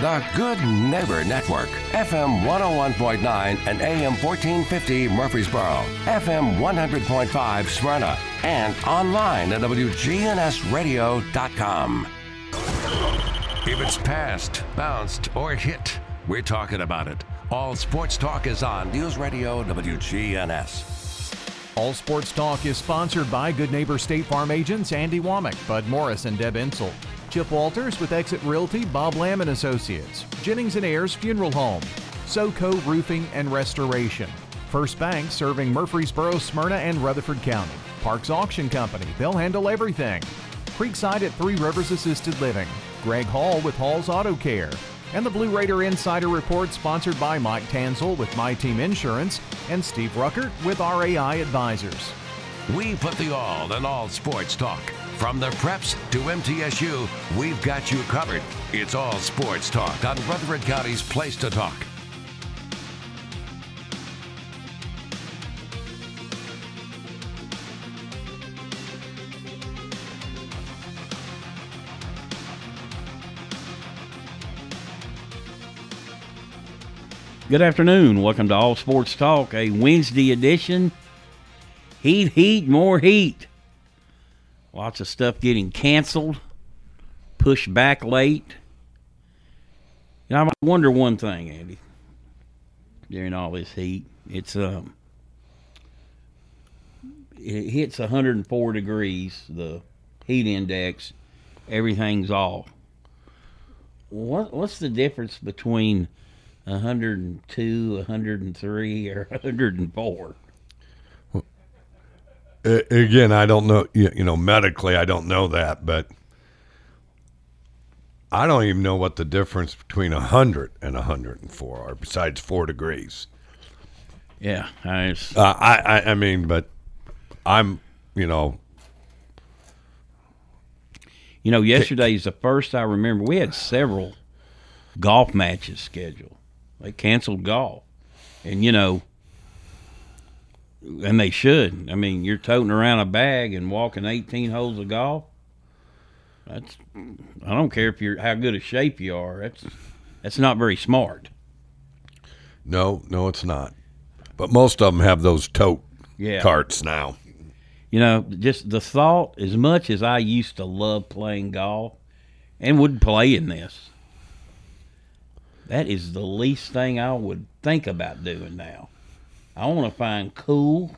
The Good Neighbor Network, FM 101.9 and AM 1450 Murfreesboro, FM 100.5 Smyrna, and online at WGNSradio.com. If it's passed, bounced, or hit, we're talking about it. All sports talk is on News Radio WGNS. All Sports Talk is sponsored by Good Neighbor State Farm agents Andy Womack, Bud Morris, and Deb Insel. Chip Walters with Exit Realty, Bob Lamb and Associates. Jennings and Ayers Funeral Home. SoCo Roofing and Restoration. First Bank serving Murfreesboro, Smyrna, and Rutherford County. Parks Auction Company. They'll handle everything. Creekside at Three Rivers Assisted Living. Greg Hall with Hall's Auto Care. And the Blue Raider Insider Report sponsored by Mike Tanzel with My Team Insurance and Steve Ruckert with RAI Advisors. We put the all in all sports talk. From the preps to MTSU, we've got you covered. It's all sports talk on Rutherford County's Place to Talk. Good afternoon. Welcome to All Sports Talk, a Wednesday edition. Heat, heat, more heat. Lots of stuff getting canceled, pushed back late. You know, I wonder one thing, Andy. During all this heat, it's um, it hits 104 degrees. The heat index, everything's off. What what's the difference between 102, 103, or 104? Again, I don't know. You, know, medically, I don't know that, but I don't even know what the difference between 100 and 104 are, besides four degrees. Yeah, I, just, Uh, I, I, I mean, but I'm, you know, you know, yesterday's the first I remember. We had several golf matches scheduled. They canceled golf, and you know, and they should. I mean, you're toting around a bag and walking 18 holes of golf. That's I don't care if you're how good a shape you are. That's that's not very smart. no, no, it's not. But most of them have those tote Yeah. carts now. You know, just the thought, as much as I used to love playing golf and would play in this, that is the least thing I would think about doing now. I want to find cool,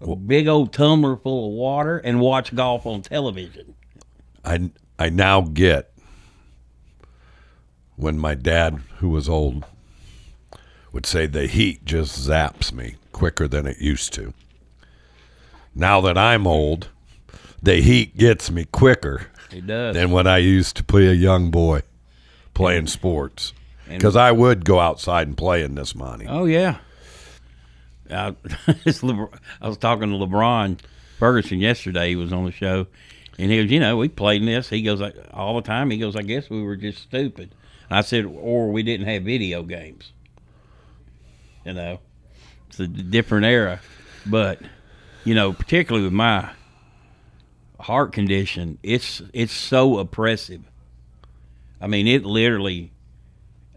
a big old tumbler full of water, and watch golf on television. I, I now get when my dad, who was old, would say the heat just zaps me quicker than it used to. Now that I'm old, the heat gets me quicker It does. than when I used to be a young boy playing sports. And- Because I would go outside and play in this money. Oh yeah. I, uh, it's Lebr- I was talking to LeBron Ferguson yesterday. He was on the show, and he goes, "You know, we played in this." He goes, "I- "All the time." He goes, "I guess we were just stupid." I said, "Or we didn't have video games." You know, it's a different era, but you know, particularly with my heart condition, it's it's so oppressive. I mean, it literally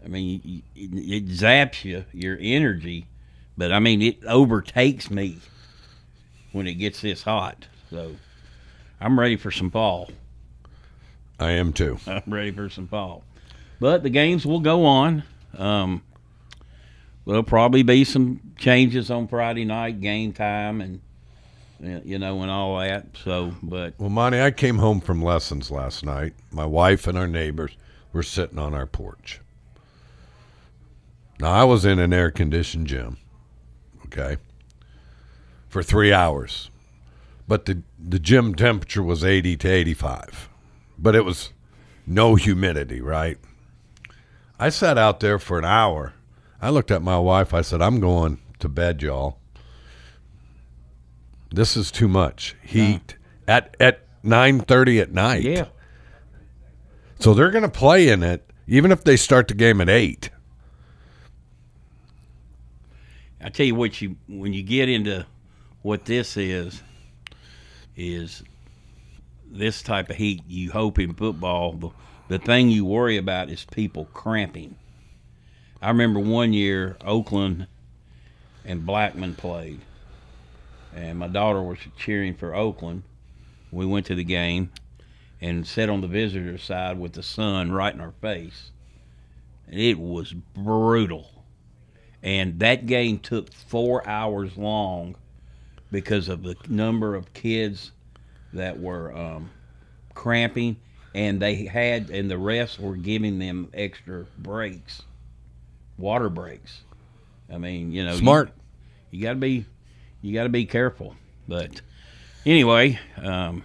I mean, it, it zaps you, your energy, but I mean, it overtakes me when it gets this hot. So I'm ready for some fall. I am too. I'm ready for some fall. But the games will go on. Um, there'll probably be some changes on Friday night, game time, and you know, and all that. So, but Well, Monty, I came home from lessons last night. My wife and our neighbors were sitting on our porch. Now, I was in an air conditioned gym, okay, for three hours. But the, the gym temperature was 80 to 85. But it was no humidity, right? I sat out there for an hour. I looked at my wife. I said, I'm going to bed, y'all. This is too much heat at at 9:30 at night. yeah, So they're going to play in it even if they start the game at 8. I tell you what, you when you get into what this is, is this type of heat. You hope in football the The thing you worry about is people cramping. I remember one year Oakland and Blackman played, and my daughter was cheering for Oakland. We went to the game and sat on the visitor side with the sun right in our face. And it was brutal. And that game took four hours long because of the number of kids that were um, cramping, and they had, and the refs were giving them extra breaks, water breaks. I mean, you know, you- Smart. You, got to be, you got to be careful. But anyway, um,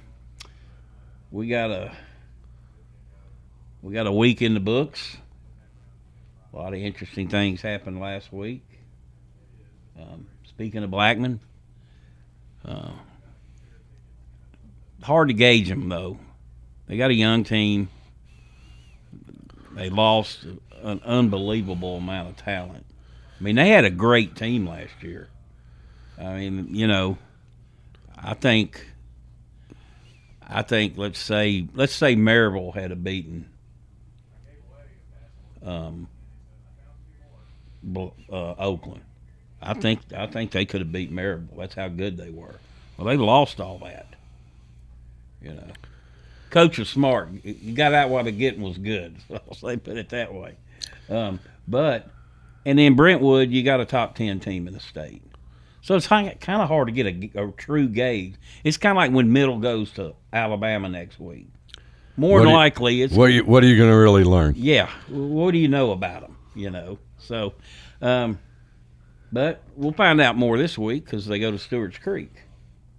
we got a, we got a week in the books. A lot of interesting things happened last week. Um, speaking of Blackman, uh, hard to gauge them though. They got a young team. They lost an unbelievable amount of talent. I mean, they had a great team last year. I mean, you know, I think, I think let's say let's say Maryville had a beaten. Um, uh, Oakland. I think I think they could have beat Maryville. That's how good they were. Well, they lost all that. You know, coach was smart. You got out while the getting was good. So they put it that way. Um, but and then Brentwood, you got a top ten team in the state. So it's kind of hard to get a, a true gauge. It's kind of like when Middle goes to Alabama next week. More What than you- likely, it's What are you, what are you going to really learn? yeah. What do you know about them? You know. So, um, but we'll find out more this week because they go to Stewart's Creek.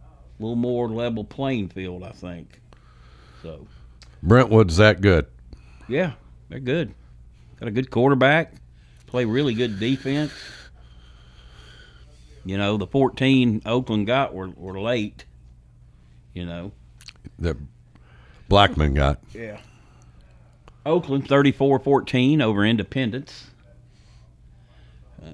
A little more level playing field, I think. So, Brentwood's that good. yeah, they're good. Got a good quarterback. Play really good defense. You know, the 14 Oakland got were, were late. You know. That Blackman got. Yeah. Oakland 34-14 over Independence. Uh,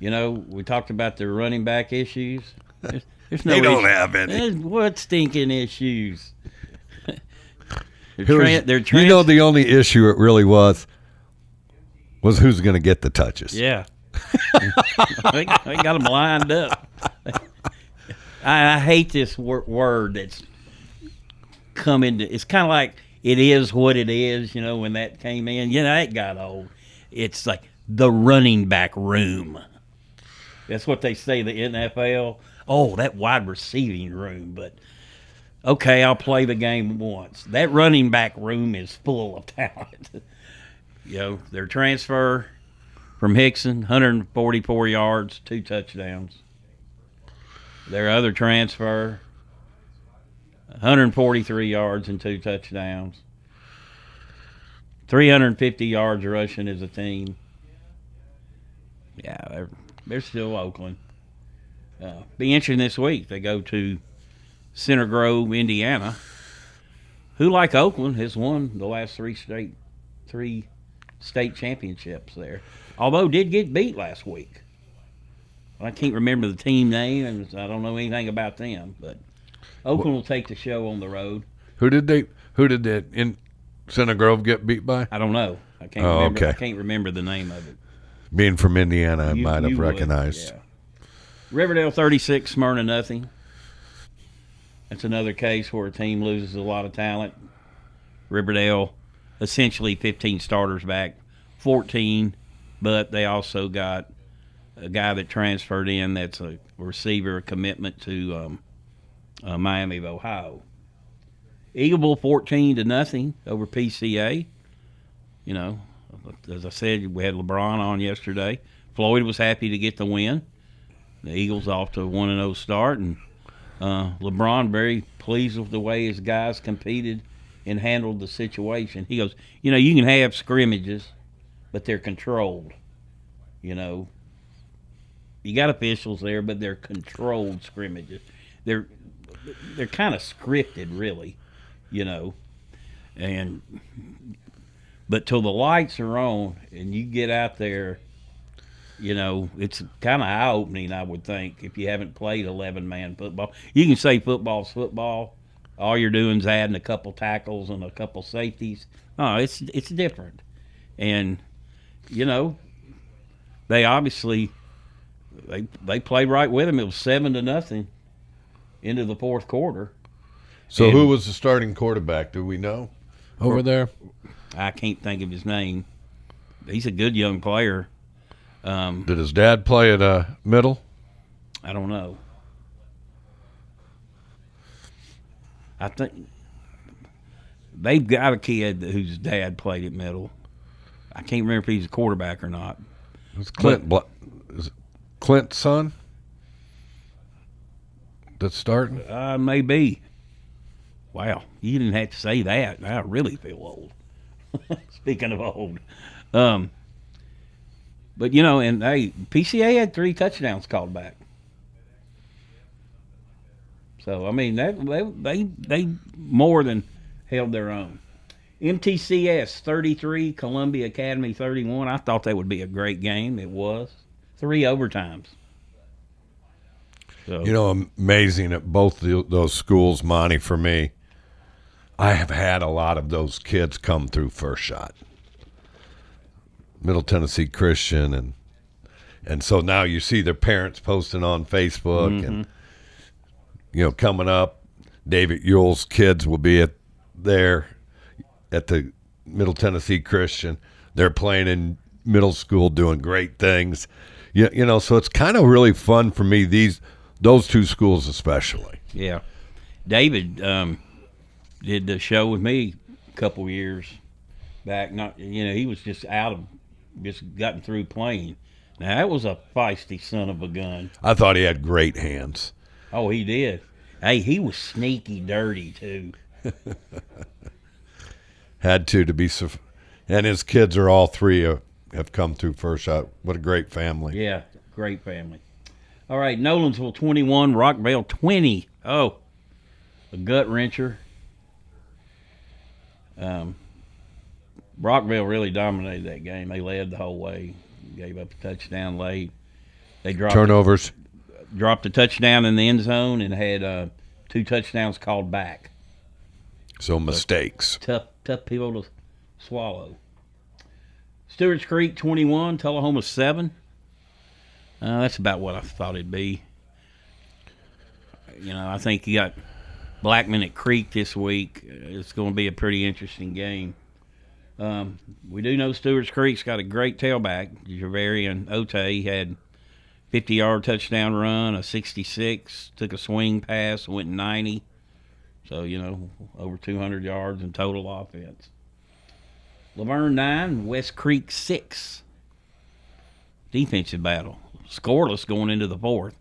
you know, we talked about their running back issues. There's, there's no They don't issue- have any. There's- What stinking issues? they're, Who was- they're you know, the only issue it really was was who's going to get the touches. Yeah. they, they got them lined up. I, I hate this wor- word that's come into. It's kind of like it is what it is. You know, when that came in, you know, that got old. It's like the running back room. That's what they say the NFL. Oh, that wide receiving room, but okay, I'll play the game once. That running back room is full of talent. you know, their transfer from Hixson, 144 yards, two touchdowns. Their other transfer, 143 yards and two touchdowns. 350 yards rushing as a team. Yeah, they're, they're still Oakland. Uh, be interesting this week. They go to Center Grove, Indiana. Who, like Oakland, has won the last three state three state championships there. Although did get beat last week. I can't remember the team name, and I don't know anything about them. But Oakland will take the show on the road. Who did they? Who did that in Center Grove get beat by? I don't know. I can't Oh, remember. I can't remember the name of it. Being from Indiana, I You- might have would, recognized. yeah. Riverdale 36, Smyrna nothing. That's another case where a team loses a lot of talent. Riverdale, essentially 15 starters back, 14, but they also got a guy that transferred in that's a receiver, a commitment to um, uh, Miami of Ohio. Eagleville 14 to nothing over PCA. You know, as I said, we had LeBron on yesterday. Floyd was happy to get the win. The Eagles off to a one and zero start, and uh, LeBron very pleased with the way his guys competed and handled the situation. He goes, you know, you can have scrimmages, but they're controlled. You know, you got officials there, but they're controlled scrimmages. They're they're kind of scripted, really. You know, and but till the lights are on and you get out there, you know, it's kind of eye opening, I would think, if you haven't played 11 man football. You can say football's football, all you're doing is adding a couple tackles and a couple safeties. No, it's it's different, and you know, they obviously they they played right with him. It was seven to nothing into the fourth quarter. So And- who was the starting quarterback? Do we know over there? I can't think of his name. He's a good young player. Um, Did his dad play at uh, middle? I don't know. I think they've got a kid whose dad played at middle. I can't remember if he's a quarterback or not. It's Clint. Bla- is it Clint's son? That's starting. Uh, maybe. Wow, you didn't have to say that. I really feel old. Speaking of old, um, but you know, and hey, PCA had three touchdowns called back. So I mean, that they they they more than held their own. MTCS 33, Columbia Academy 31. I thought that would be a great game. It was three overtimes. So You know, amazing at both the, those schools, Monty. For me, I have had a lot of those kids come through first shot. Middle Tennessee Christian, and and so now you see their parents posting on Facebook, and you know, coming up, David Yule's kids will be at there at the Middle Tennessee Christian. They're playing in middle school, doing great things. You, you know, so it's kind of really fun for me. These those two schools especially. Yeah, David um, did the show with me a couple years back. Not you know he was just out of just gotten through playing. Now that was a feisty son of a gun. I thought he had great hands. Oh, he did. Hey, he was sneaky dirty too. Had to to be, so, and his kids are all three uh, have come through first shot. What a great family. Yeah, great family. All right, Nolensville twenty one, Rockvale twenty. Oh, a gut wrencher. Um, Rockvale really dominated that game. They led the whole way. Gave up a touchdown late. They dropped Turnovers. dropped a touchdown in the end zone and had uh, two touchdowns called back. So mistakes. Tough, tough people to swallow. Stewart's Creek twenty one, Tullahoma seven. Uh, that's about what I thought it'd be. You know, I think you got Blackman at Creek this week. It's going to be a pretty interesting game. Um, we do know Stewart's Creek's got a great tailback. Javarian Ote had 50 yard touchdown run, a 66, took a swing pass, went 90. So, you know, over 200 yards in total offense. La Vergne 9, West Creek 6. Defensive battle. Scoreless going into the fourth.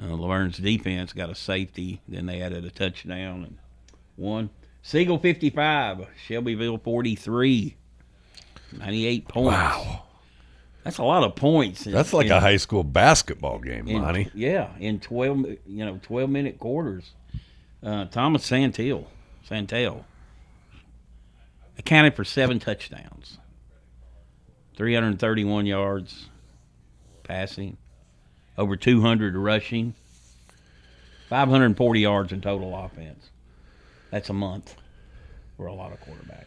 Uh, La Vergne's defense got a safety. Then they added a touchdown and one. Siegel 55, Shelbyville 43. 98 points. Wow. That's a lot of points. in- That's like in- a high school basketball game, in, Monty. Yeah, in twelve, you know, twelve minute quarters. Uh, Thomas Santel, Santel, accounted for seven touchdowns, three hundred thirty-one yards passing, over two hundred rushing, five hundred forty yards in total offense. That's a month for a lot of quarterbacks.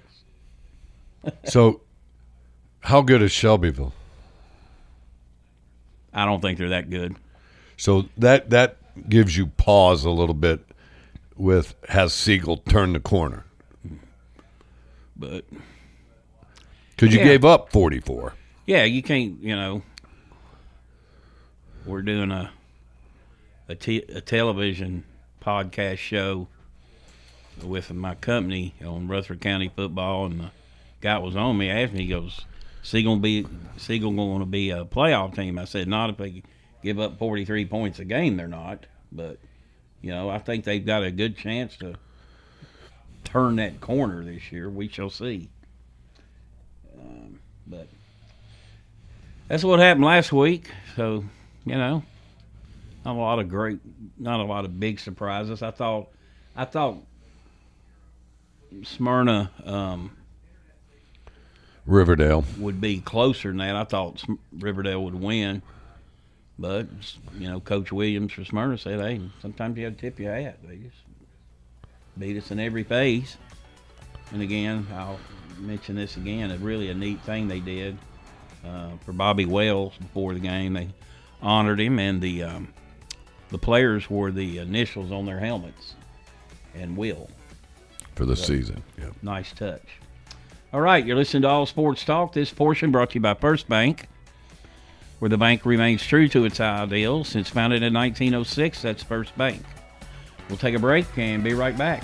So, how good is Shelbyville? I don't think they're that good. So that that gives you pause a little bit. With has Siegel turned the corner? But Because you Yeah. gave up forty four. Yeah, you can't. You know, we're doing a a, television podcast show with my company on Rutherford County football, and the guy was on me. Asked me, he goes, "Siegel be Siegel going to be a playoff team?" I said, "Not if they give up forty three points a game. They're not, but." You know, I think they've got a good chance to turn that corner this year. We shall see. Um, but that's what happened last week. So, you know, not a lot of great, not a lot of big surprises. I thought, I thought Smyrna um, Riverdale. would be closer than that. I thought Riverdale would win, but you know, Coach Williams for Smyrna said, "Hey, sometimes you have to tip your hat." They just beat us in every phase. And again, I'll mention this again. It's really a neat thing they did uh, for Bobby Wells before the game. They honored him, and the um, the players wore the initials on their helmets and Will. for the season. Yeah. Nice touch. All right, you're listening to All Sports Talk. This portion brought to you by First Bank, where the bank remains true to its ideals since founded in 1906. That's First Bank. We'll take a break and be right back.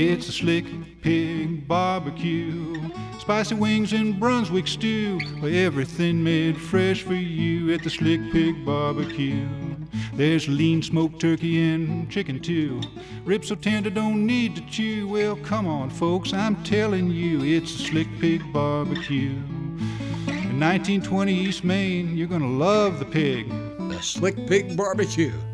It's a slick pig barbecue. Spicy wings and Brunswick stew. Everything made fresh for you at the Slick Pig Barbecue. There's lean smoked turkey and chicken too. Ribs so tender don't need to chew. Well, come on, folks, I'm telling you, it's a Slick Pig Barbecue. In 1920 East Main, you're gonna love the pig. The Slick Pig Barbecue,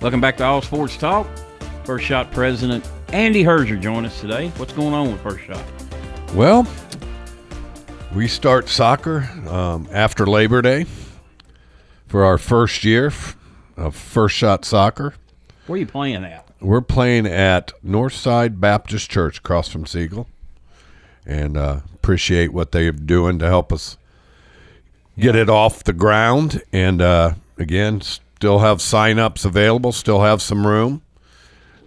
Welcome back to All Sports Talk. First Shot President Andy Herzer join us today. What's going on with First Shot? Well, we start soccer um, after Labor Day for our first year of First Shot Soccer. Where are you playing at? We're playing at Northside Baptist Church across from Siegel, and uh, appreciate what they're doing to help us get it off the ground. And uh, again, still have sign-ups available, still have some room.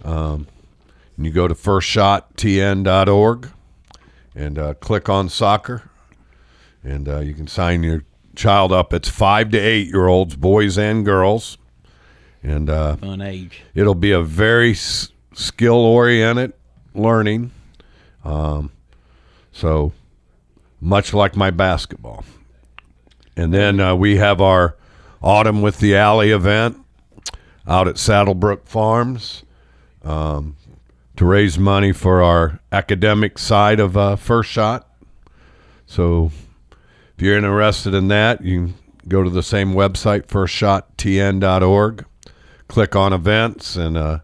Um, and you go to firstshottn.org and uh, click on soccer, and uh, you can sign your child up. It's five to eight year olds, boys and girls, and uh, Fun age. it'll be a very s- skill oriented learning. Um, so much like my basketball. And then uh, we have our Autumn with the Alley event out at Saddlebrook Farms um, to raise money for our academic side of uh, First Shot. So if you're interested in that, you can go to the same website, firstshottn.org, click on events, and uh,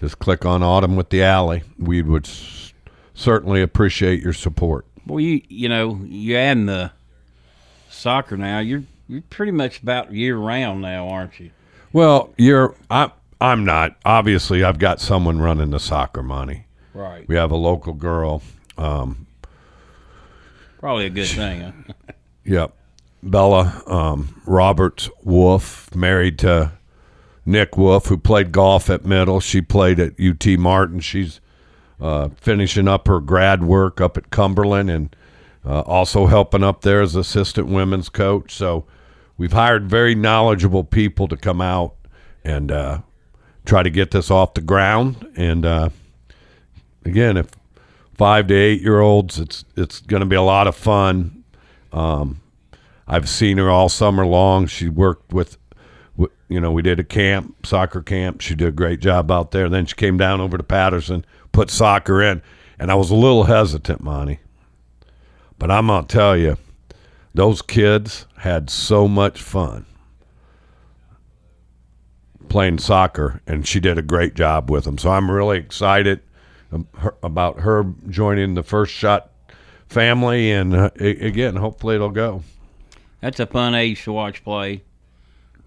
just click on Autumn with the Alley. We would s- certainly appreciate your support. Well, you you know you adding the soccer now. You're You're pretty much about year round now, aren't you? Well, you're I'm. I'm not. Obviously, I've got someone running the soccer money. Right. We have a local girl. Um, Probably a good thing. Huh? Yep. Bella um, Roberts Wolf, married to Nick Wolf, who played golf at Middle. She played at UT Martin. She's uh, finishing up her grad work up at Cumberland and uh, also helping up there as assistant women's coach. So we've hired very knowledgeable people to come out and uh, try to get this off the ground. And uh, again, if five to eight year olds, it's it's going to be a lot of fun. Um, I've seen her all summer long. She worked with, you know, we did a camp, soccer camp. She did a great job out there. Then she came down over to Patterson, put soccer in, and I was a little hesitant, Monty. But I'm gonna tell you, those kids had so much fun playing soccer, and she did a great job with them. So I'm really excited um, about her joining the first shot family, and uh, again, hopefully it'll go. That's a fun age to watch play.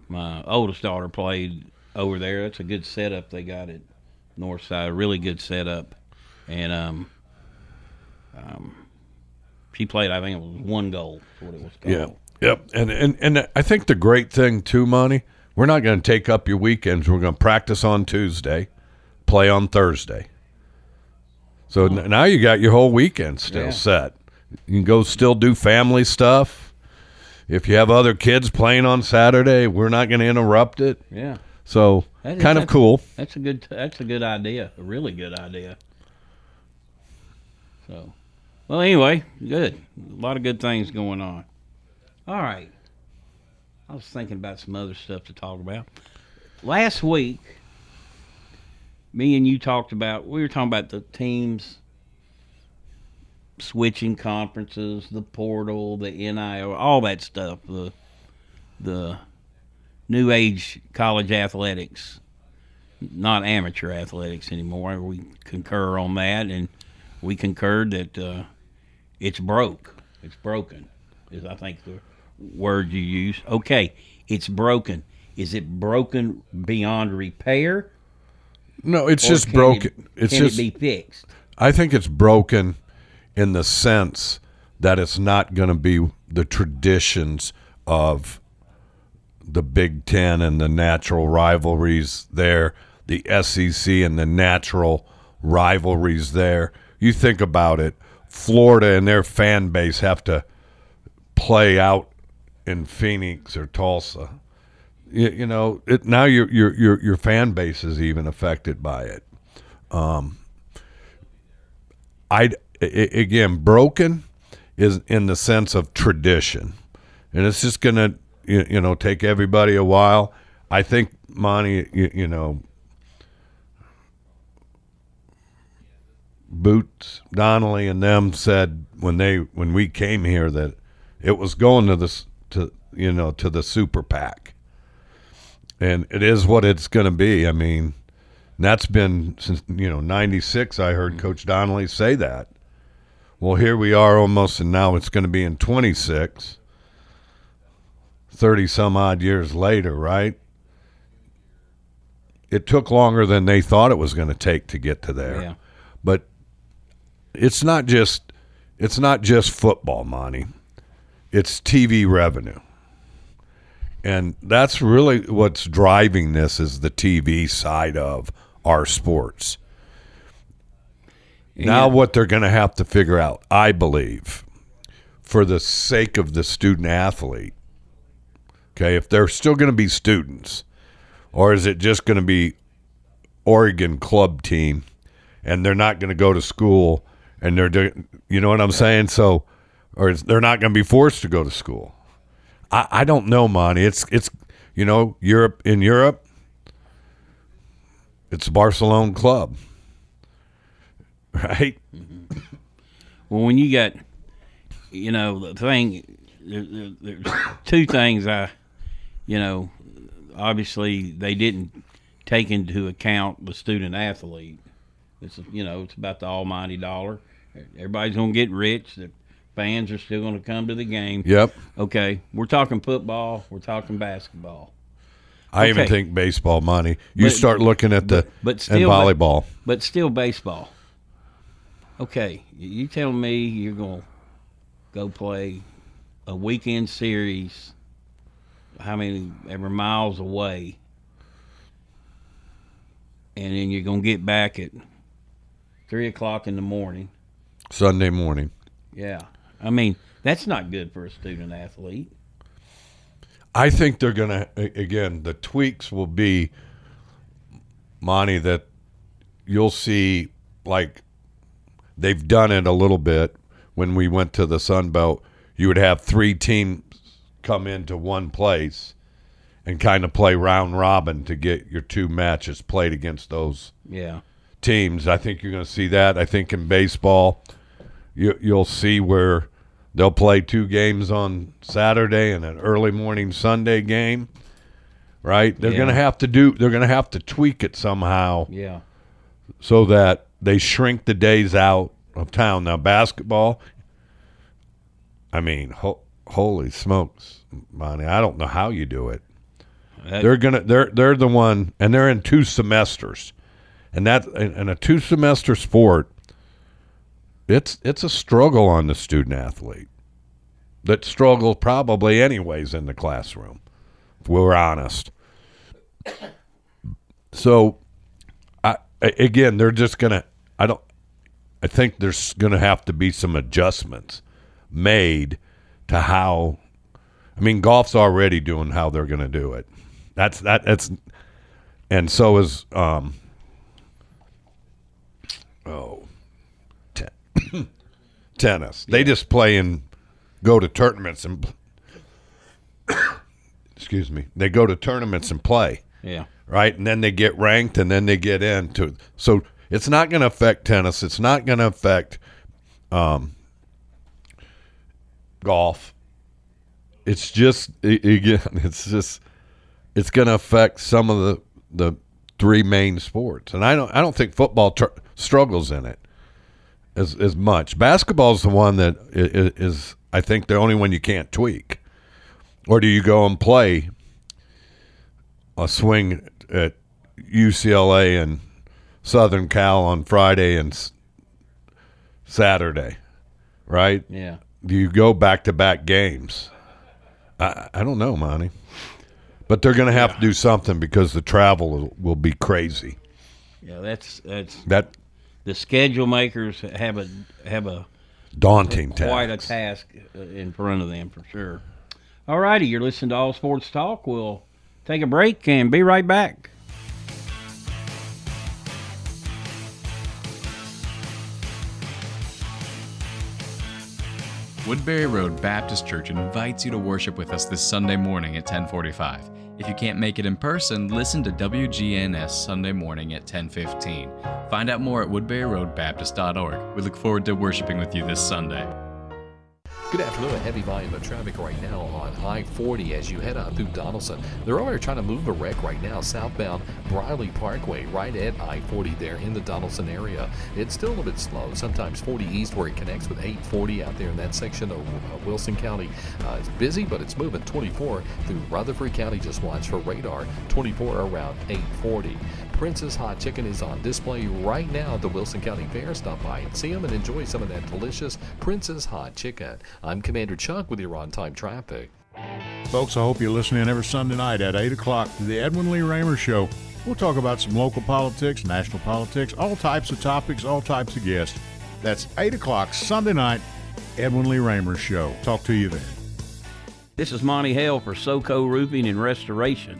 My oldest daughter played over there. That's a good setup they got at Northside. Really good setup, and um, um, she played. I think it was one goal. is What it was called. Yeah. Yep. And and and I think the great thing too, Monty, we're not going to take up your weekends. We're going to practice on Tuesday, play on Thursday. So n- now you got your whole weekend still Yeah. set. You can go still do family stuff. If you have other kids playing on Saturday, we're not going to interrupt it. Yeah. So That- kind of cool. That's a good. That's a good idea. A really good idea. So, well, anyway, good. A lot of good things going on. All right. I was thinking about some other stuff to talk about. Last week, me and you talked about. We were talking about the teams switching conferences, the portal, the NIL, all that stuff. The the new age college athletics, not amateur athletics anymore. We concur on that, and we concurred that uh, it's broke. It's broken, is I think the word you use. Okay, it's broken. Is it broken beyond repair? No, it's just broken. It, it's can just it be fixed? I think it's broken in the sense that it's not going to be the traditions of the Big Ten and the natural rivalries there, the SEC and the natural rivalries there. You think about it, Florida and their fan base have to play out in Phoenix or Tulsa. You, you know, it, now your your your your fan base is even affected by it. Um, I again broken is in the sense of tradition, and it's just gonna you, you know take everybody a while. I think Monty, you, you know, Boots Donnelly and them said when they when we came here that it was going to this to you know to the super PAC, and it is what it's going to be. I mean, that's been since you know '96. I heard Coach Donnelly say that. Well, here we are almost, and now it's going to be in 26, 30 some odd years later, right? It took longer than they thought it was going to take to get to there. Yeah. It's not just it's not just football, Monty. It's TV revenue. And that's really what's driving this is the TV side of our sports. Now, what they're going to have to figure out, I believe, for the sake of the student athlete, okay, if they're still going to be students, or is it just going to be Oregon club team and they're not going to go to school and they're doing, you know what I'm saying? So, or they're not going to be forced to go to school. I, I don't know, Monty. It's, it's, you know, Europe, in Europe, it's Barcelona club, right? Mm-hmm. Well, when you got, you know, the thing, there, there, there's two things I, you know, obviously they didn't take into account the student athlete. It's you know, it's about the almighty dollar. Everybody's gonna get rich. The Fans are still going to come to the game. Yep. Okay, we're talking football. We're talking basketball. I even think baseball money. You But- start looking at the but and still, but- volleyball. But still, baseball. Okay, you you tell me you're going to go play a weekend series, how many ever miles away, and then you're going to get back at three o'clock in the morning. Sunday morning. Yeah, I mean that's not good for a student athlete. I think they're gonna again. The tweaks will be, Monty, that you'll see like they've done it a little bit when we went to the Sun Belt. You would have three teams come into one place and kind of play round robin to get your two matches played against those Yeah, teams. I think you're going to see that. I think in baseball, you, you'll see where they'll play two games on Saturday and an early morning Sunday game. Right? They're Yeah. going to have to do. They're going to have to tweak it somehow yeah, so that they shrink the days out of town. Now, basketball. I mean, ho- holy smokes, Bonnie! I don't know how you do it. That- They're gonna they're they're the one, and they're in two semesters, and that in a two semester sport, it's it's a struggle on the student athlete. That struggle probably anyways in the classroom, if we're honest. So, I again, they're just gonna. I don't. I think there's gonna have to be some adjustments made to how. I mean, golf's already doing how they're to do it. That's that. That's, and so is um. Oh, ten, tennis. They just play and go to tournaments and. excuse me. They go to tournaments and play yeah. right? And then they get ranked, and then they get into. So it's not going to affect tennis. It's not going to affect um, golf. It's just again, it's just it's going to affect some of the the three main sports, and I don't I don't think football tr- struggles in it as as much. Basketball's the one that is, is I think the only one you can't tweak. Or do you go and play a swing at UCLA and Southern Cal on Friday and s- Saturday, right? Yeah. Do you go back to back games? I, I don't know, Monty. But they're going to have to do something because the travel will, will be crazy. Yeah, that's that's That the schedule makers have a have a daunting quite a task. task uh, in front of them for sure. All righty, you're listening to All Sports Talk. We'll take a break and be right back. Woodbury Road Baptist Church invites you to worship with us this Sunday morning at 1045. If you can't make it in person, listen to WGNS Sunday morning at 1015. Find out more at woodburyroadbaptist.org. We look forward to worshiping with you this Sunday. Good afternoon. A heavy volume of traffic right now on I-40 as you head out through Donelson. They're over trying to move a wreck right now southbound Briley Parkway right at I-40 there in the Donelson area. It's still a bit slow. Sometimes 40 east where it connects with 840 out there in that section of uh, Wilson County. Uh, it's busy, but it's moving 24 through Rutherford County. Just watch for radar 24 around 840. Prince's Hot Chicken is on display right now at the Wilson County Fair. Stop by and see them and enjoy some of that delicious Prince's Hot Chicken. I'm Commander Chuck with your on time traffic. Folks, I hope you listen in every Sunday night at 8 o'clock to the Edwin Lee Raymer Show. We'll talk about some local politics, national politics, all types of topics, all types of guests. That's 8 o'clock Sunday night, Edwin Lee Raymer Show. Talk to you then. This is Monty Hale for SoCo Roofing and Restoration.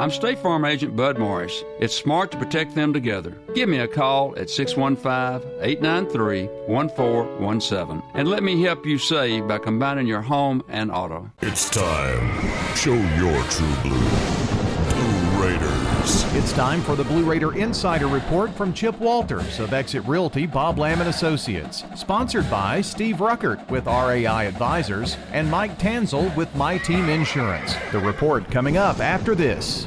I'm State Farm Agent Bud Morris. It's smart to protect them together. Give me a call at 615 893 1417 and let me help you save by combining your home and auto. It's time. Show your true blue. Blue It's time for the Blue Raider Insider Report from Chip Walters of Exit Realty Bob Lamb and Associates. Sponsored by Steve Ruckert with RAI Advisors and Mike Tanzel with My Team Insurance. The report coming up after this.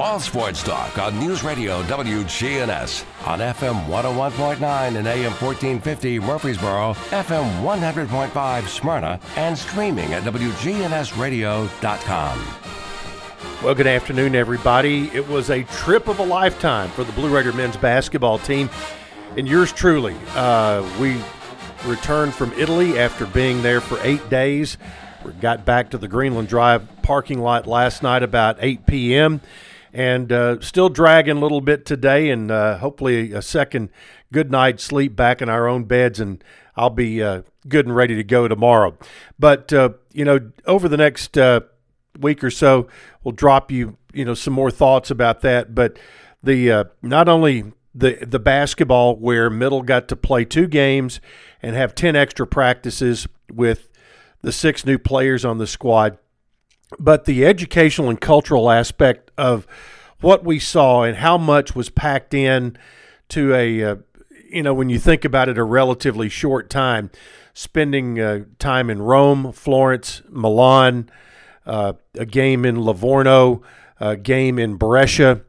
All sports talk on News Radio WGNS on FM 101.9 and AM 1450 Murfreesboro, FM 100.5 Smyrna, and streaming at WGNSradio.com. Well, good afternoon, everybody. It was a trip of a lifetime for the Blue Raider men's basketball team, and yours truly. Uh, we returned from Italy after being there for eight days. We got back to the Greenland Drive parking lot last night about 8 p.m and uh, still dragging a little bit today, and uh, hopefully a second good night's sleep back in our own beds, and I'll be uh, good and ready to go tomorrow. But uh, you know, over the next uh, week or so, we'll drop you you know some more thoughts about that. But the uh, not only the the basketball where Middle got to play two games and have ten extra practices with the six new players on the squad but the educational and cultural aspect of what we saw and how much was packed in to a uh, you know when you think about it a relatively short time spending uh, time in Rome, Florence, Milan, uh, a game in Livorno, a game in Brescia.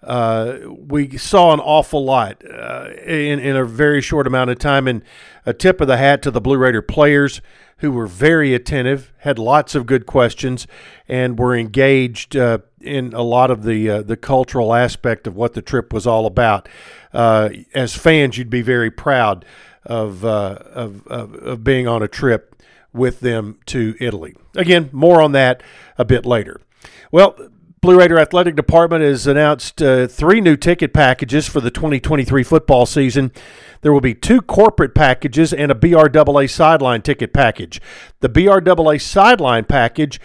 Uh, we saw an awful lot uh, in, in a very short amount of time, and a tip of the hat to the Blue Raider players who were very attentive, had lots of good questions, and were engaged uh, in a lot of the uh, the cultural aspect of what the trip was all about. Uh, as fans, you'd be very proud of, uh, of, of of being on a trip with them to Italy. Again, more on that a bit later. Well. Blue Raider Athletic Department has announced uh, three new ticket packages for the 2023 football season. There will be two corporate packages and a BRAA sideline ticket package. The BRAA sideline package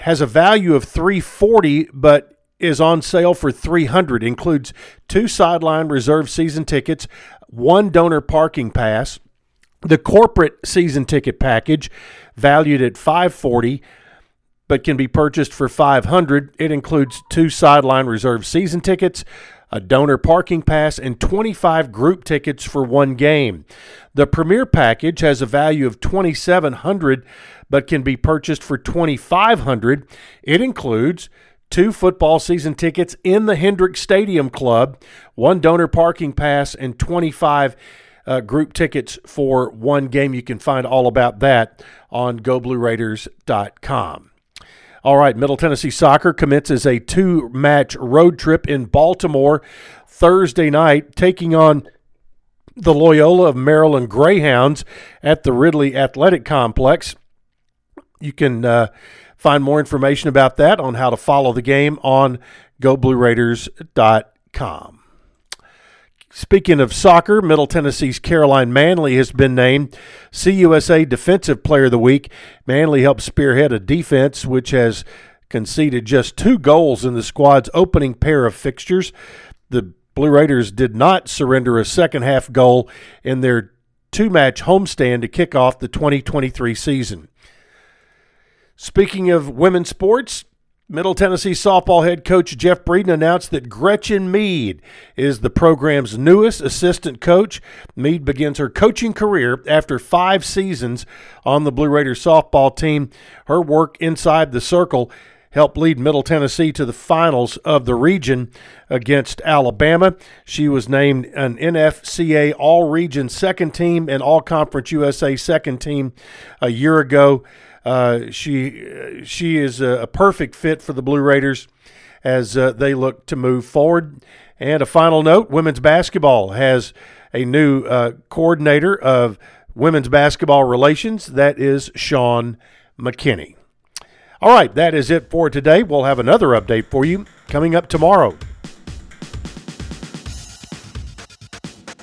has a value of 340 but is on sale for 300 includes two sideline reserve season tickets, one donor parking pass. The corporate season ticket package valued at 540 but can be purchased for 500. It includes two sideline reserve season tickets, a donor parking pass, and 25 group tickets for one game. The premier package has a value of 2700 but can be purchased for 2500. It includes two football season tickets in the Hendrick Stadium Club, one donor parking pass, and 25 uh, group tickets for one game. You can find all about that on GoBlueRaiders.com. All right, Middle Tennessee Soccer commences a two match road trip in Baltimore Thursday night, taking on the Loyola of Maryland Greyhounds at the Ridley Athletic Complex. You can uh, find more information about that on how to follow the game on goblueraiders.com. Speaking of soccer, Middle Tennessee's Caroline Manley has been named CUSA Defensive Player of the Week. Manley helped spearhead a defense which has conceded just two goals in the squad's opening pair of fixtures. The Blue Raiders did not surrender a second half goal in their two match homestand to kick off the 2023 season. Speaking of women's sports, Middle Tennessee softball head coach Jeff Breeden announced that Gretchen Mead is the program's newest assistant coach. Mead begins her coaching career after five seasons on the Blue Raiders softball team. Her work inside the circle helped lead Middle Tennessee to the finals of the region against Alabama. She was named an NFCA All Region second team and All Conference USA second team a year ago. Uh, she she is a, perfect fit for the Blue Raiders as uh, they look to move forward. And a final note: women's basketball has a new uh, coordinator of women's basketball relations. That is Sean McKinney. All right, that is it for today. We'll have another update for you coming up tomorrow.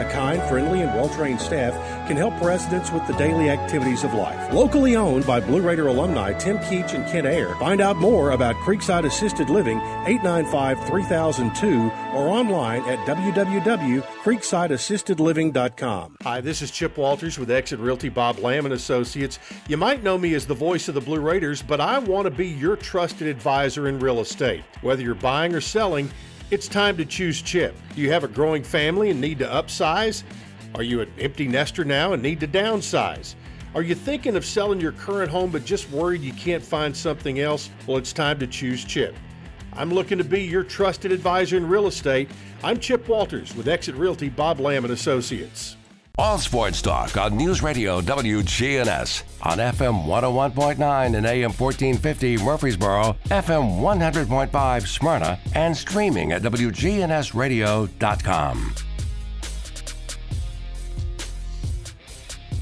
A kind, friendly, and well trained staff can help residents with the daily activities of life. Locally owned by Blue Raider alumni Tim Keach and Kent Ayer. Find out more about Creekside Assisted Living 895 3002 or online at www.creeksideassistedliving.com. Hi, this is Chip Walters with Exit Realty Bob Lamb and Associates. You might know me as the voice of the Blue Raiders, but I want to be your trusted advisor in real estate. Whether you're buying or selling, it's time to choose Chip. Do you have a growing family and need to upsize? Are you an empty nester now and need to downsize? Are you thinking of selling your current home but just worried you can't find something else? Well, it's time to choose Chip. I'm looking to be your trusted advisor in real estate. I'm Chip Walters with Exit Realty Bob Lamb and Associates. All Sports Talk on News Radio WGNS on FM 101.9 and AM 1450 Murfreesboro, FM 100.5 Smyrna, and streaming at WGNSradio.com.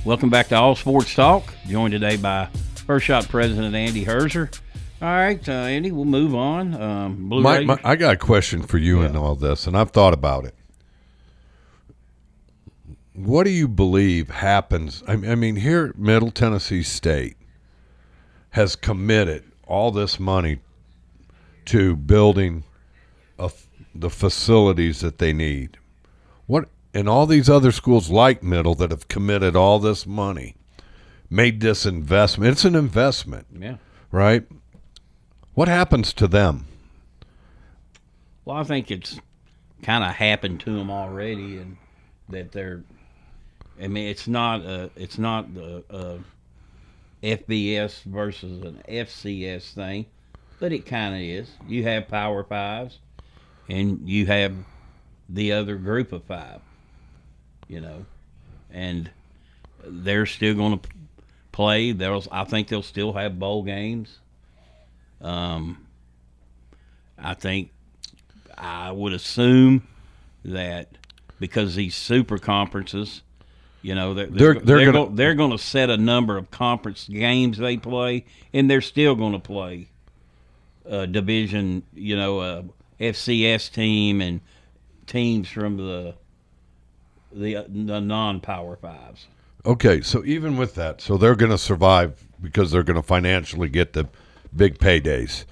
Welcome back to All Sports Talk. Joined today by First Shot President Andy Herzer. All right, uh, Andy, we'll move on. Um, Blue my, my, I got a question for you Yeah. in all this, and I've thought about it. What do you believe happens? I, I mean, here, Middle Tennessee State has committed all this money to building a the facilities that they need. What and all these other schools like Middle that have committed all this money, made this investment. It's an investment, Yeah. right? What happens to them? Well, I think it's kind of happened to them already, and that they're. I mean, it's not a, it's not the uh, FBS versus an FCS thing, but it kind of is. You have Power Fives, and you have the other group of five. You know, and they're still going to play. There's, I think they'll still have bowl games. Um, I think I would assume that because these super conferences, you know, they're They're- they're they're gonna- go- they're going to set a number of conference games they play, and they're still going to play a division, you know, a FCS team and teams from the the, the non-power fives. Okay, so even with that, so they're going to survive because they're going to financially get the big paydays.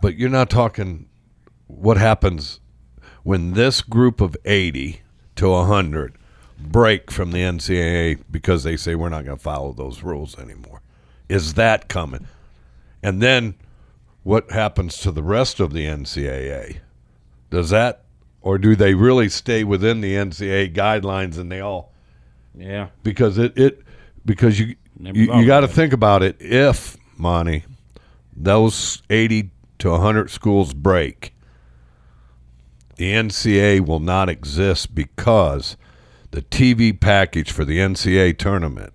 But you're not talking what happens when this group of 80 to 100 break from the NCAA because they say we're not going to follow those rules anymore. Is that coming? And then what happens to the rest of the NCAA? Does that, or do they really stay within the NCAA guidelines and they all? Yeah. Because it, it because you Never you, you got to think about it. If Monty, those eighty to hundred schools break, the NCAA will not exist because the TV package for the NCAA tournament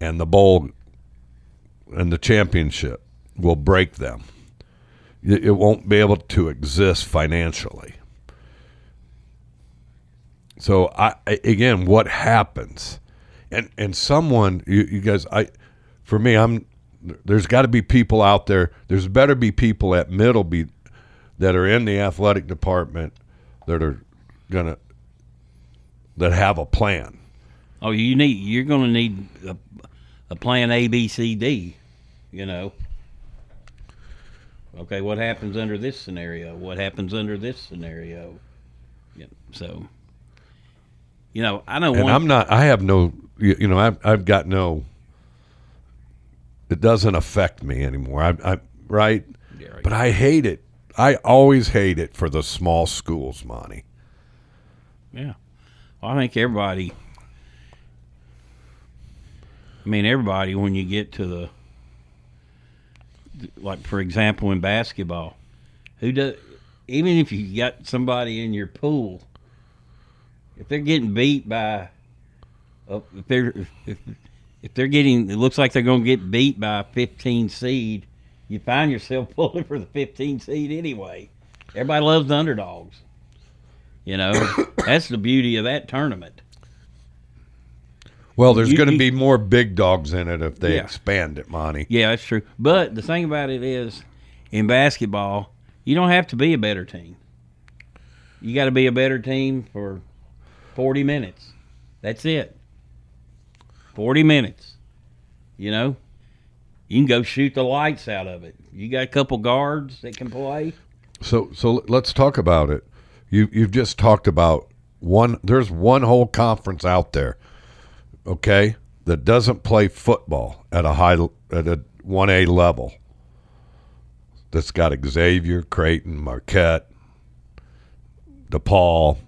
and the bowl and the championship will break them. It won't be able to exist financially. So I- again, what happens? And and someone you, you guys I for me I'm there's got to be people out there. There's better be people at Middleby that are in the athletic department that are gonna that have a plan. Oh, you need you're going to need a, a plan A, B, C, D. You know. Okay, what happens under this scenario? What happens under this scenario? Yeah, so, you know, I don't and want. I'm not. I have no. You, you know, I've I've got no. It doesn't affect me anymore. I, I right. But I hate it. I always hate it for the small schools, Monty. Yeah. Well, I think everybody. I mean, everybody, when you get to the. Like, for example, in basketball, who does. Even if you got somebody in your pool, if they're getting beat by. uh, If they're. If, if they're getting. It looks like they're going to get beat by a 15 seed, you find yourself pulling for the 15 seed anyway. Everybody loves the underdogs. You know, that's the beauty of that tournament. Well, there's going to be more big dogs in it if they Yeah. expand it, Monty. Yeah, that's true. But the thing about it is, in basketball, you don't have to be a better team. You got to be a better team for 40 minutes. That's it. 40 minutes. You know, you can go shoot the lights out of it. You got a couple guards that can play. So so let's talk about it. You you've just talked about one. There's one whole conference out there, okay, that doesn't play football at a high at a one A level. That's got Xavier, Creighton, Marquette, DePaul,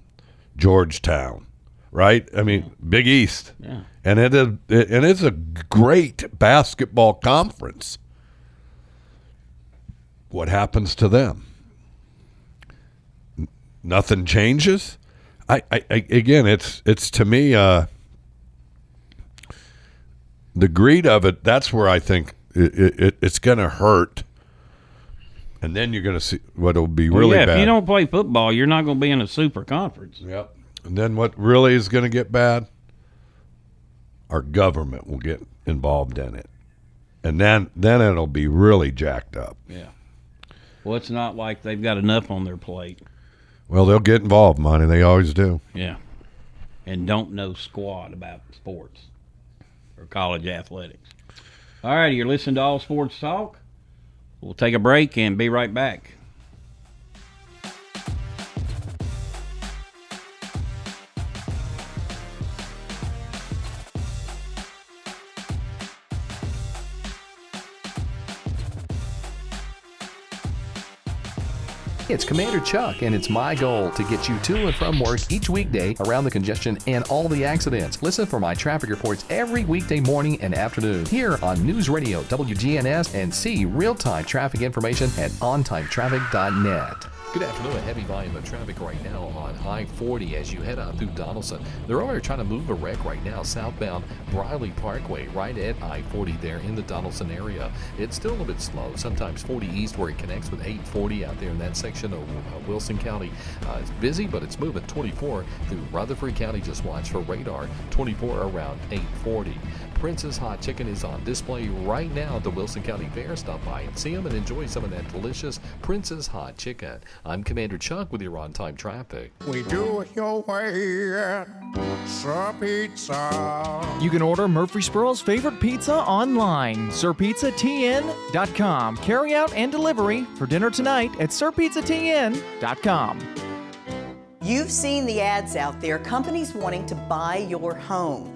Georgetown, right? I mean, Big East, Yeah. And it is and it's a great basketball conference. What happens to them? nothing changes. I, I, I again, it's it's to me uh, the greed of it. That's where I think it, it, it's going to hurt, and then you're going to see what will be Well, really yeah, bad. if you don't play football, you're not going to be in a super conference. Yep. And then what really is going to get bad? Our government will get involved in it, and then then it'll be really jacked up. Yeah. Well, it's not like they've got enough on their plate. Well, they'll get involved, money. They always do. Yeah. And don't know squat about sports or college athletics. All right, you're listening to All Sports Talk. We'll take a break and be right back. It's Commander Chuck, and it's my goal to get you to and from work each weekday around the congestion and all the accidents. Listen for my traffic reports every weekday morning and afternoon here on News Radio WGNS and see real time traffic information at ontimetraffic.net. Good afternoon. A heavy volume of traffic right now on I 40 as you head out through Donelson. They're already trying to move a wreck right now southbound Briley Parkway, right at I 40 there in the Donelson area. It's still a little bit slow. Sometimes 40 east where it connects with 840 out there in that section of uh, Wilson County. Uh, it's busy, but it's moving 24 through Rutherford County. Just watch for radar 24 around 840. Prince's Hot Chicken is on display right now at the Wilson County Fair. Stop by and see them and enjoy some of that delicious Prince's Hot Chicken. I'm Commander Chuck with your on time traffic. We do it your way at Sir Pizza. You can order Murfreesboro's favorite pizza online, sirpizzatn.com. Carry out and delivery for dinner tonight at sirpizzatn.com. You've seen the ads out there, companies wanting to buy your home.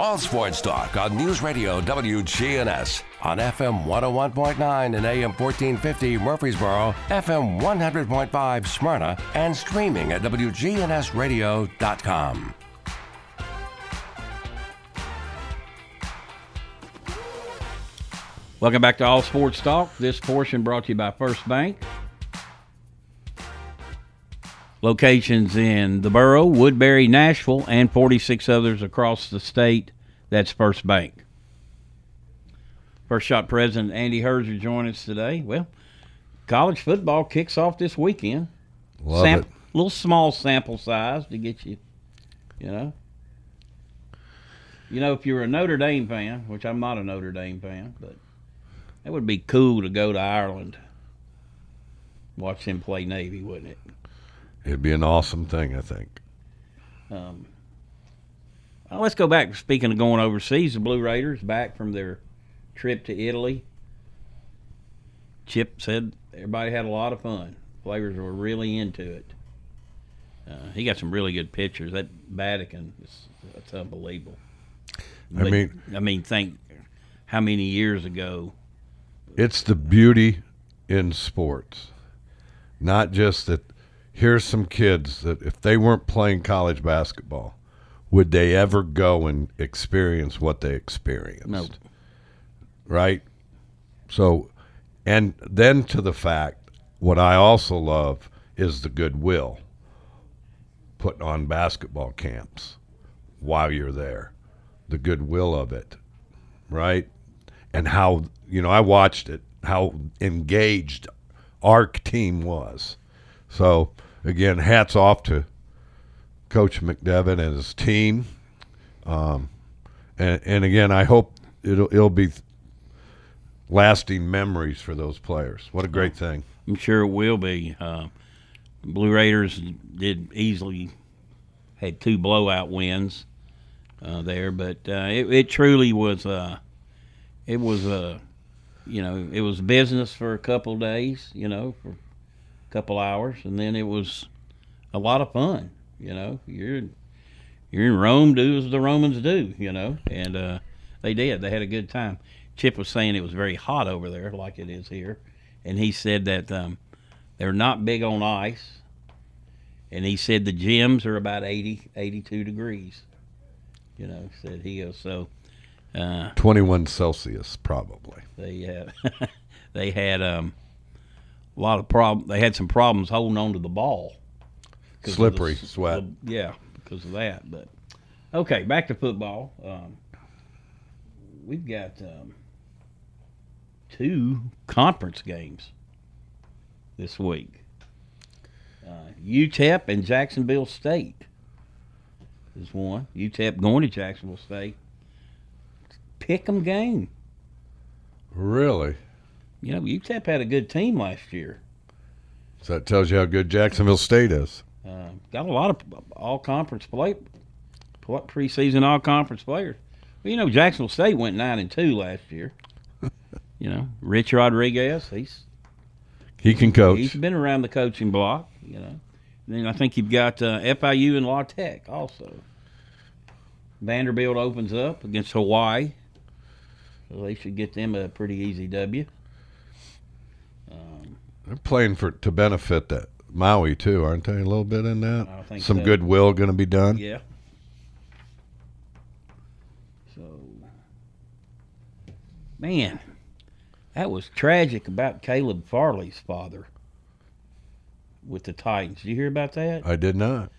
All sports talk on News Radio WGNS on FM 101.9 and AM 1450 Murfreesboro, FM 100.5 Smyrna, and streaming at WGNSradio.com. Welcome back to All Sports Talk. This portion brought to you by First Bank. Locations in the borough, Woodbury, Nashville, and 46 others across the state. That's First Bank. First Shot President Andy Herzer join us today. Well, college football kicks off this weekend. Love it. Little small sample size to get you, you know. You know, if you're a Notre Dame fan, which I'm not a Notre Dame fan, but that would be cool to go to Ireland, watch them play Navy, wouldn't it? It'd be an awesome thing, I think. Um, well, let's go back. Speaking of going overseas, the Blue Raiders back from their trip to Italy. Chip said everybody had a lot of fun. Players were really into it. Uh, he got some really good pictures. That Vatican, is, that's unbelievable. I But, mean- I mean, think how many years ago It's the beauty in sports. Not just that here's some kids that if they weren't playing college basketball, would they ever go and experience what they experienced? No. Right? So and then to the fact what I also love is the goodwill put on basketball camps while you're there. The goodwill of it. Right? And how you know, I watched it, how engaged our team was. So again, hats off to Coach McDevitt and his team. Um, and, and again, I hope it'll it'll be lasting memories for those players. What a great thing! I'm sure it will be. Uh, Blue Raiders did easily had two blowout wins uh, there, but uh, it, it truly was. Uh, it was uh, you know, it was business for a couple days, you know, for a couple hours, and then it was a lot of fun. You know, you're you're in Rome, do as the Romans do, you know, and uh, they did. They had a good time. Chip was saying it was very hot over there, like it is here, and he said that um, they're not big on ice, and he said the gyms are about 80, 82 degrees. You know, said he goes so. Uh, Twenty-one Celsius, probably. they had they had um, a lot of problem. They had some problems holding on to the ball. the Slippery s- sweat. the- yeah, because of that. But okay, back to football. Um, we've got um, two conference games this week. Uh, UTEP and Jacksonville State is one. UTEP going to Jacksonville State. Pick 'em game. Really? You know, UTEP had a good team last year. So that tells you how good Jacksonville State is. Uh, got a lot of all conference play, pl- preseason all conference players. Well, you know, Jacksonville State went nine and two last year. you know, Rich Rodriguez, he's He can coach. he's been around the coaching block. You know, and then I think you've got uh, FIU and La Tech also. Vanderbilt opens up against Hawaii, so they should get them a pretty easy W. They're playing for to benefit that Maui too, aren't they? A little bit in that. I think Some so. goodwill going to be done. Yeah. So, man, that was tragic about Caleb Farley's father with the Titans. Did you hear about that? I did not.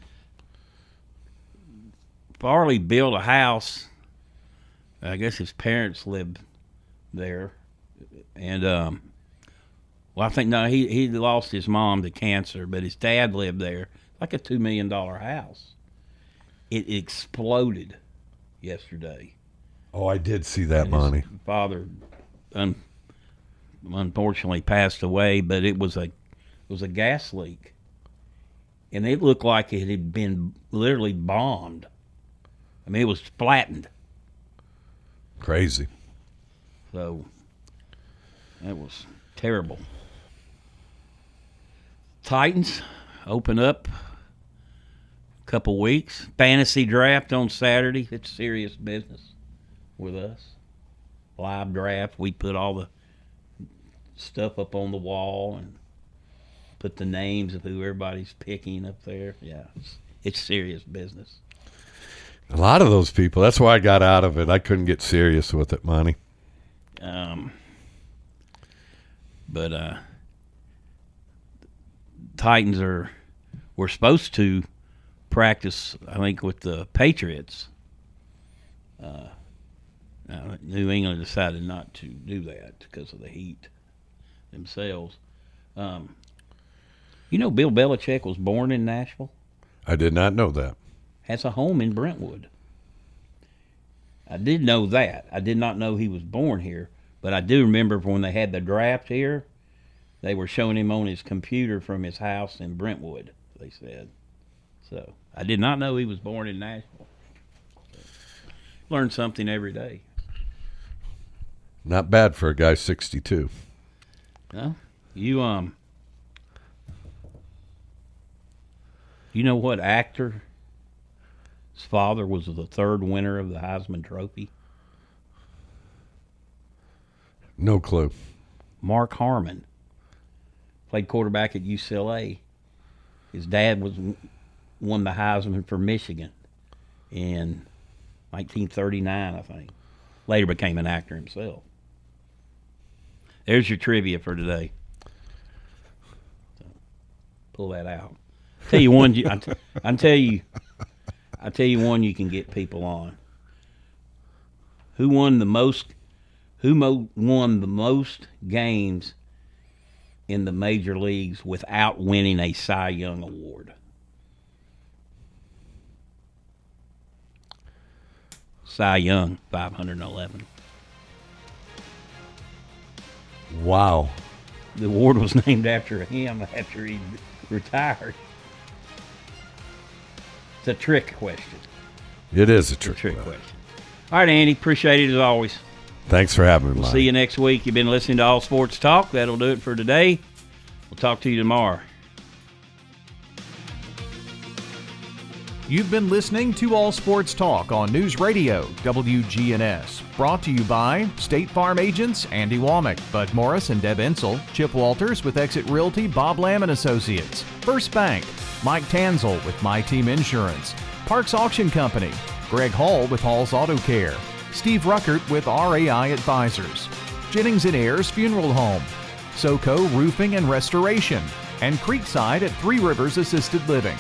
Farley built a house. I guess his parents lived there, and um, well, I think no, he he lost his mom to cancer, but his dad lived there, like a two million dollar house. It exploded yesterday. Oh, I did see that, And Monty. Father, un, unfortunately, passed away, but it was a it was a gas leak, and it looked like it had been literally bombed. I mean, it was flattened. Crazy. So that was terrible. Titans open up a couple weeks. Fantasy draft on Saturday. It's serious business with us. Live draft. We put all the stuff up on the wall and put the names of who everybody's picking up there. Yeah, it's, it's serious business. A lot of those people. That's why I got out of it. I couldn't get serious with it, Monty. Um, but uh, Titans are we're supposed to practice. I think with the Patriots. Uh, New England decided not to do that because of the heat themselves. Um, you know, Bill Belichick was born in Nashville. I did not know that. Has a home in Brentwood. I did know that. I did not know he was born here, but I do remember when they had the draft here, they were showing him on his computer from his house in Brentwood. They said, so I did not know he was born in Nashville. Learn something every day. Not bad for a guy 62. No, you um, you know what actor? His father was the third winner of the Heisman Trophy. No clue. Mark Harmon played quarterback at UCLA. His dad was won the Heisman for Michigan in 1939, I think. Later became an actor himself. There's your trivia for today. So, pull that out. I Tell you one. I, t- I tell you. I tell you one. You can get people on. Who won the most? Who mo- won the most games in the major leagues without winning a Cy Young award? Cy Young, 511. Wow. The award was named after him after he retired. It's a trick question. It is a It's a trick. trick question. All right, Andy. Appreciate it as always. Thanks for having me. We'll Lonnie. see you next week. You've been listening to All Sports Talk. That'll do it for today. We'll talk to you tomorrow. You've been listening to All Sports Talk on News Radio WGNS. Brought to you by State Farm agents Andy Womack, Bud Morris and Deb Ensel, Chip Walters with Exit Realty, Bob Lamb and Associates, First Bank, Mike Tanzel with My Team Insurance, Parks Auction Company, Greg Hall with Hall's Auto Care, Steve Ruckert with RAI Advisors, Jennings and Ayers Funeral Home, SoCo Roofing and Restoration, and Creekside at Three Rivers Assisted Living.